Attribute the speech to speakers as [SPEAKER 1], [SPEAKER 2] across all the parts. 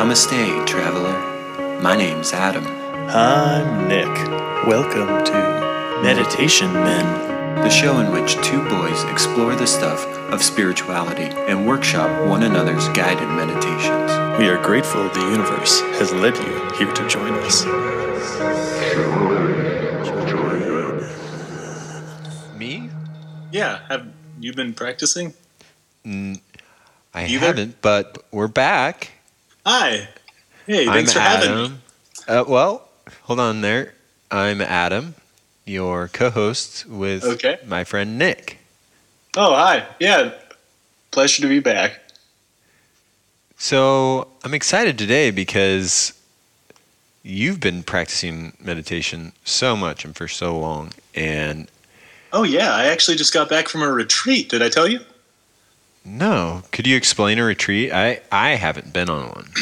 [SPEAKER 1] Namaste, traveler. My name's Adam.
[SPEAKER 2] I'm Nick. Welcome to Meditation Men.
[SPEAKER 1] The show in which two boys explore the stuff of spirituality and workshop one another's guided meditations.
[SPEAKER 2] We are grateful the universe has led you here to join us.
[SPEAKER 3] Me?
[SPEAKER 2] Yeah, have you been practicing?
[SPEAKER 3] Mm, I
[SPEAKER 2] Either?
[SPEAKER 3] haven't, but we're back.
[SPEAKER 2] Hi. Hey,
[SPEAKER 3] I'm
[SPEAKER 2] thanks for having me.
[SPEAKER 3] Uh, well, hold on there. I'm Adam, your co-host with
[SPEAKER 2] Okay.
[SPEAKER 3] my friend Nick.
[SPEAKER 2] Oh, hi. Yeah, pleasure to be back.
[SPEAKER 3] So I'm excited today because you've been practicing meditation so much and for so long, and
[SPEAKER 2] Oh, yeah, I actually just got back from a retreat. Did I tell you?
[SPEAKER 3] No, could you explain a retreat? I I haven't been on one.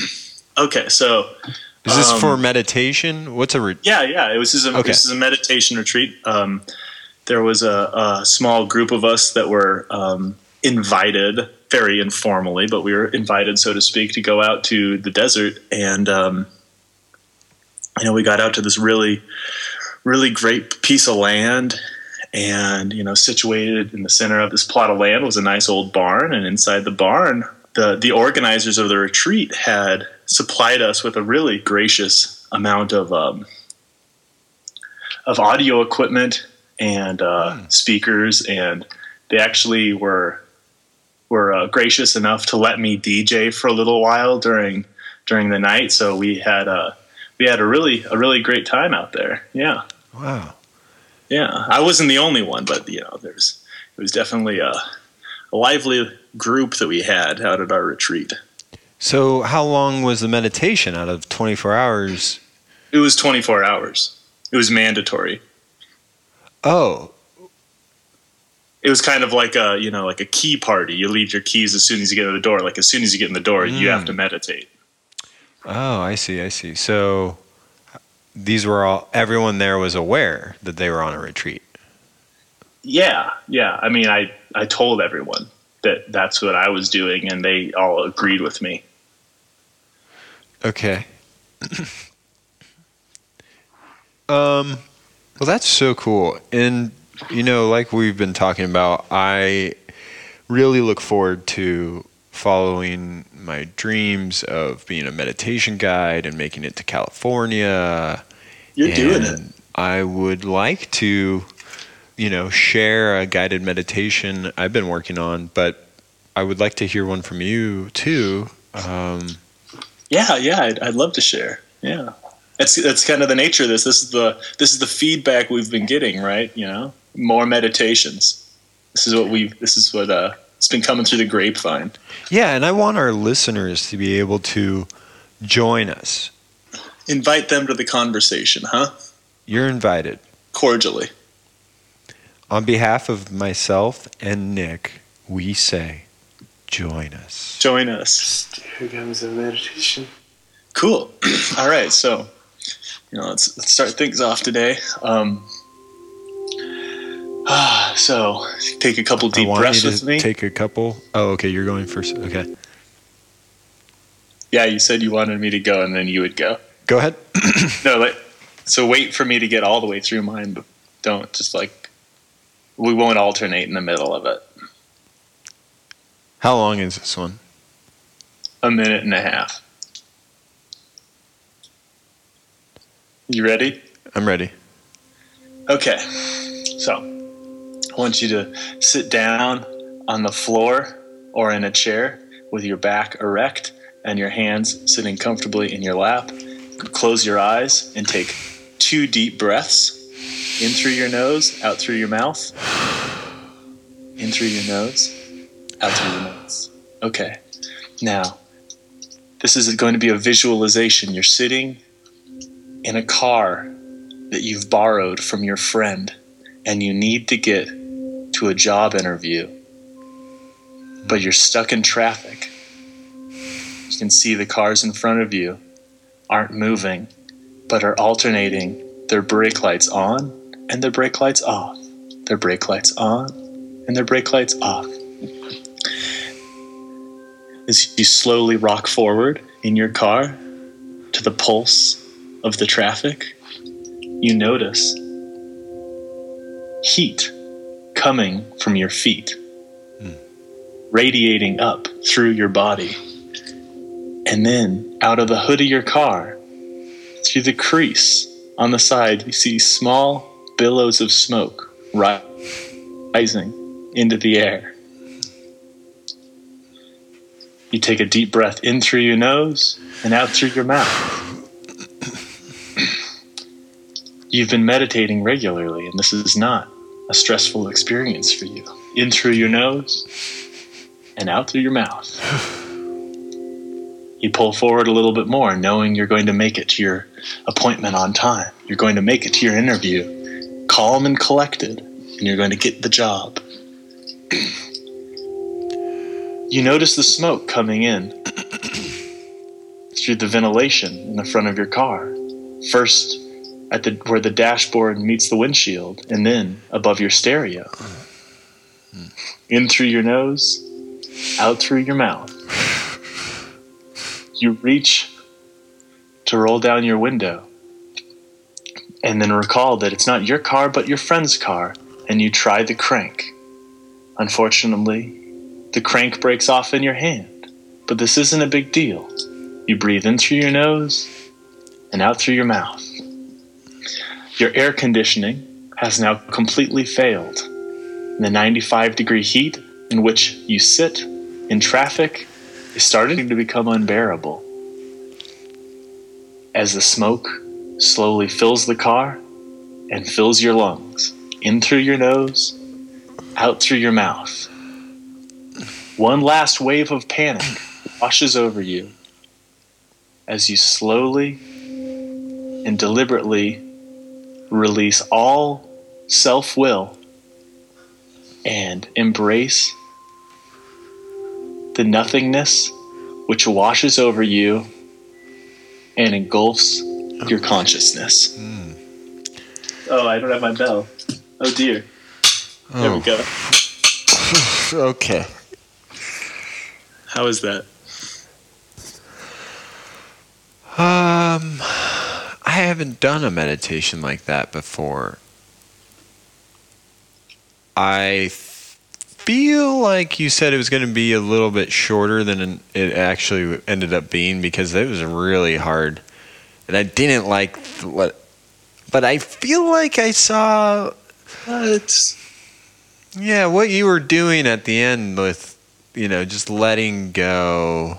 [SPEAKER 2] Okay, so
[SPEAKER 3] Is this
[SPEAKER 2] Um,
[SPEAKER 3] for meditation? What's a re-
[SPEAKER 2] Yeah, yeah. It was just a,
[SPEAKER 3] Okay.
[SPEAKER 2] this is a meditation retreat. Um, there was a, a small group of us that were um, invited, very informally, but we were invited, so to speak, to go out to the desert, and um, you know, we got out to this really, really great piece of land. And you know, situated in the center of this plot of land was a nice old barn, and inside the barn, the the organizers of the retreat had supplied us with a really gracious amount of um, of audio equipment and uh, speakers, and they actually were were uh, gracious enough to let me DJ for a little while during during the night. So we had a we had a really a really great time out there. Yeah,
[SPEAKER 3] wow?
[SPEAKER 2] Yeah. I wasn't the only one, but you know, there's it was definitely a, a lively group that we had out at our retreat.
[SPEAKER 3] So how long was the meditation out of 24 hours?
[SPEAKER 2] It was 24 hours. It was mandatory.
[SPEAKER 3] Oh,
[SPEAKER 2] it was kind of like a you know like a key party you leave your keys as soon as you get in the door like as soon as you get in the door you have hmm. to meditate
[SPEAKER 3] Oh, I see. I see. So these were all everyone there was aware that they were on a retreat.
[SPEAKER 2] yeah yeah i mean i i told everyone that that's what i was doing and they all agreed with me
[SPEAKER 3] Okay. um well that's so cool. And you know, like we've been talking about, I really look forward to following my dreams of being a meditation guide and making it to California.
[SPEAKER 2] You're doing it.
[SPEAKER 3] I would like to, you know, share a guided meditation I've been working on, but I would like to hear one from you too. Um,
[SPEAKER 2] yeah yeah I'd, I'd love to share. Yeah. That's that's kind of the nature of this. This is the this is the feedback we've been getting right? You know more meditations. This is what we this is what uh it's been coming through the grapevine.
[SPEAKER 3] Yeah, and I want our listeners to be able to join us.
[SPEAKER 2] Invite them to the conversation huh
[SPEAKER 3] You're invited.
[SPEAKER 2] cordially
[SPEAKER 3] On behalf of myself and Nick, we say, join us.
[SPEAKER 2] join us
[SPEAKER 4] Here comes the meditation.
[SPEAKER 2] Cool. All right, so you know, let's, let's start things off today. Um, ah, so take a couple
[SPEAKER 3] I
[SPEAKER 2] deep
[SPEAKER 3] want
[SPEAKER 2] breaths
[SPEAKER 3] you
[SPEAKER 2] with me.
[SPEAKER 3] take a couple. Oh, okay, you're going first. Okay.
[SPEAKER 2] yeah, you said you wanted me to go, and then you would go.
[SPEAKER 3] Go ahead.
[SPEAKER 2] No, like, so wait for me to get all the way through mine, but don't just like we won't alternate in the middle of it.
[SPEAKER 3] How long is this one?
[SPEAKER 2] A minute and a half. You ready?
[SPEAKER 3] I'm ready.
[SPEAKER 2] Okay, so I want you to sit down on the floor or in a chair with your back erect and your hands sitting comfortably in your lap. Close your eyes and take two deep breaths in through your nose, out through your mouth. In through your nose, out through your nose. Okay, now this is going to be a visualization. You're sitting in a car that you've borrowed from your friend and you need to get to a job interview, but you're stuck in traffic. You can see the cars in front of you aren't moving, but are alternating their brake lights on and their brake lights off, their brake lights on and their brake lights off. as you slowly rock forward in your car to the pulse of the traffic, you notice heat coming from your feet, hmm. radiating up through your body. And then out of the hood of your car, through the crease on the side, you see small billows of smoke rising into the air. You take a deep breath in through your nose and out through your mouth. You've been meditating regularly, and this is not a stressful experience for you. In through your nose and out through your mouth. You pull forward a little bit more, knowing you're going to make it to your appointment on time. You're going to make it to your interview calm and collected, and you're going to get the job. you notice the smoke coming in through the ventilation in the front of your car. First, at the where the dashboard meets the windshield, and then above your stereo. In through your nose, out through your mouth. You reach to roll down your window, and then recall that it's not your car but your friend's car, and you try the crank. Unfortunately, the crank breaks off in your hand, but this isn't a big deal. You breathe in through your nose and out through your mouth. Your air conditioning has now completely failed. The 95 degree heat in which you sit in traffic starting to become unbearable. As the smoke slowly fills the car and fills your lungs, in through your nose, out through your mouth. One last wave of panic washes over you as you slowly and deliberately release all self will and embrace the nothingness which washes over you and engulfs your consciousness. Oh, I don't have my bell. Oh dear. There we go.
[SPEAKER 3] Okay.
[SPEAKER 2] How is that?
[SPEAKER 3] Um, I haven't done a meditation like that before. I feel like you said it was going to be a little bit shorter than it actually ended up being because it was really hard, and I didn't like what. But I feel like I saw,
[SPEAKER 2] It's
[SPEAKER 3] yeah, what you were doing at the end with, you know, just letting go.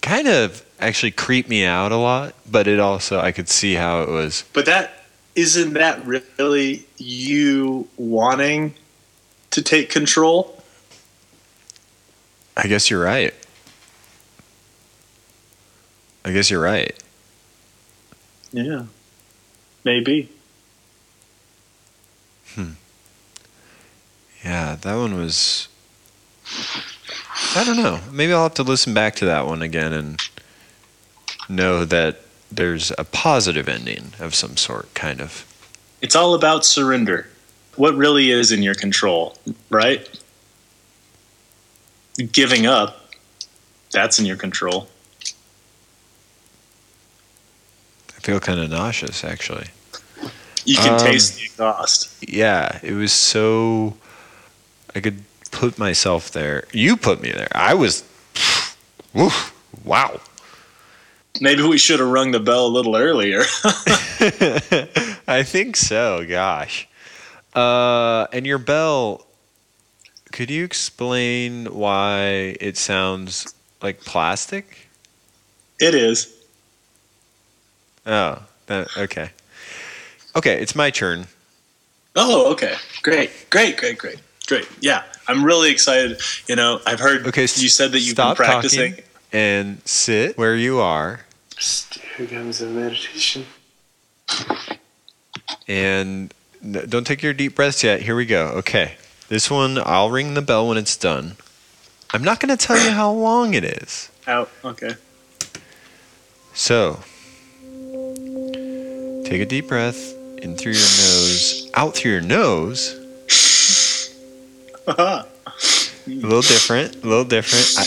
[SPEAKER 3] Kind of actually creeped me out a lot, but it also I could see how it was.
[SPEAKER 2] but that isn't that really you wanting to take control?
[SPEAKER 3] I guess you're right. I guess you're right.
[SPEAKER 2] Yeah. Maybe. Hmm.
[SPEAKER 3] Yeah, that one was. I don't know. Maybe I'll have to listen back to that one again and know that there's a positive ending of some sort, kind of.
[SPEAKER 2] It's all about surrender. What really is in your control, right? Giving up, that's in your control.
[SPEAKER 3] I feel kind of nauseous, actually.
[SPEAKER 2] You can
[SPEAKER 3] Um,
[SPEAKER 2] taste the exhaust.
[SPEAKER 3] Yeah, it was so. I could put myself there. You put me there. I was. Woof, wow.
[SPEAKER 2] Maybe we should have rung the bell a little earlier.
[SPEAKER 3] I think so. Gosh. Uh, and your bell. Could you explain why it sounds like plastic?
[SPEAKER 2] it is.
[SPEAKER 3] Oh, that, okay. Okay, it's my turn.
[SPEAKER 2] Oh, okay. Great. Great, great, great. Great. Yeah. I'm really excited. You know, I've heard
[SPEAKER 3] Okay,
[SPEAKER 2] you said that you've been practicing.
[SPEAKER 3] and sit where you are,
[SPEAKER 4] Here comes the meditation.
[SPEAKER 3] and don't take your deep breaths yet. Here we go. Okay, this one I'll ring the bell when it's done. I'm not going to tell you how long it is.
[SPEAKER 2] Out. Okay.
[SPEAKER 3] So, take a deep breath in through your nose, out through your nose. A little different, a little different. I,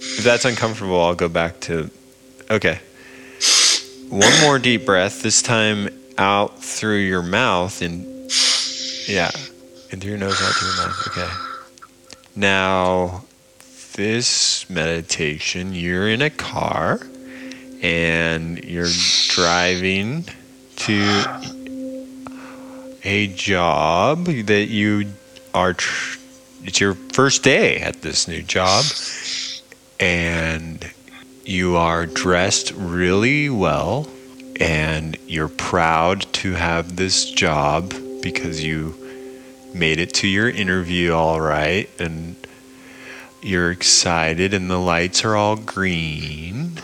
[SPEAKER 3] if that's uncomfortable, I'll go back to. Okay. One more deep breath. This time out through your mouth and yeah, in through your nose, out through your mouth. Okay. Now, this meditation, you're in a car and you're driving to a job that you are. Tr- it's your first day at this new job, and you are dressed really well, and you're proud to have this job because you made it to your interview all right, and you're excited, and the lights are all green.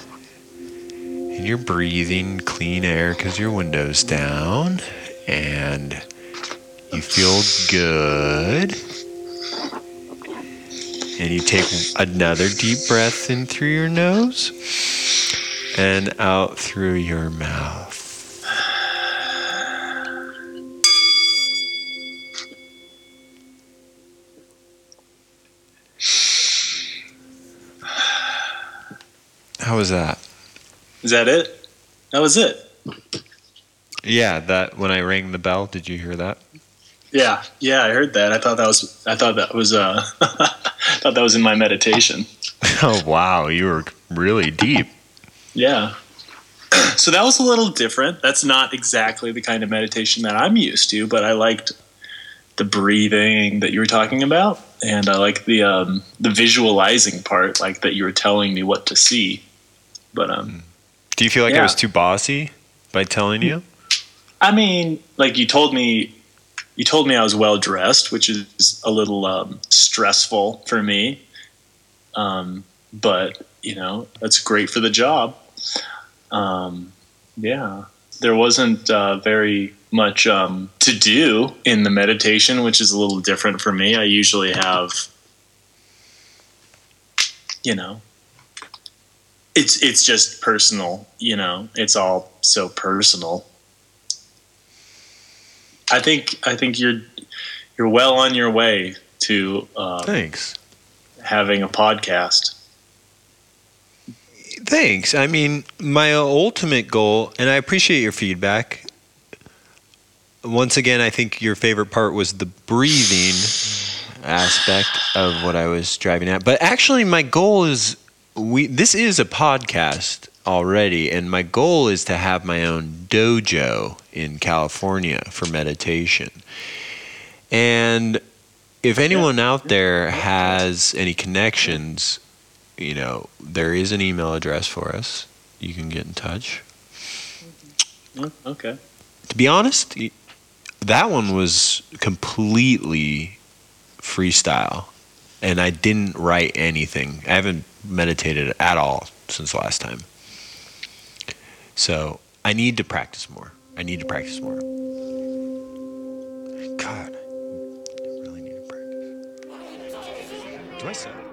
[SPEAKER 3] And you're breathing clean air because your window's down, and you feel good. And you take another deep breath in through your nose and out through your mouth. How was that?
[SPEAKER 2] Is that it? That was it.
[SPEAKER 3] Yeah, that when I rang the bell, did you hear that?
[SPEAKER 2] Yeah, yeah, I heard that. I thought that was. I thought that was. Uh, thought that was in my meditation.
[SPEAKER 3] Oh wow, you were really deep.
[SPEAKER 2] Yeah. So that was a little different. That's not exactly the kind of meditation that I'm used to, but I liked the breathing that you were talking about, and I like the um, the visualizing part, like that you were telling me what to see. But um,
[SPEAKER 3] Do you feel like I was too bossy by telling you?
[SPEAKER 2] I mean, like you told me, you told me I was well dressed, which is a little um, stressful for me. Um, but you know, that's great for the job. Um, yeah, there wasn't uh, very much um, to do in the meditation, which is a little different for me. I usually have, you know, it's it's just personal. You know, it's all so personal. I think I think you're you're well on your way to uh,
[SPEAKER 3] Thanks.
[SPEAKER 2] having a podcast.
[SPEAKER 3] Thanks. I mean, my ultimate goal, and I appreciate your feedback. Once again, I think your favorite part was the breathing aspect of what I was driving at. But actually, my goal is we. This is a podcast already, and my goal is to have my own dojo in California for meditation. And if anyone out there has any connections, you know, there is an email address for us. You can get in touch.
[SPEAKER 2] Oh, Okay.
[SPEAKER 3] To be honest, that one was completely freestyle, and I didn't write anything. I haven't meditated at all since last time. So I need to practice more. I need to practice more. God, I really need to practice. Do I sound?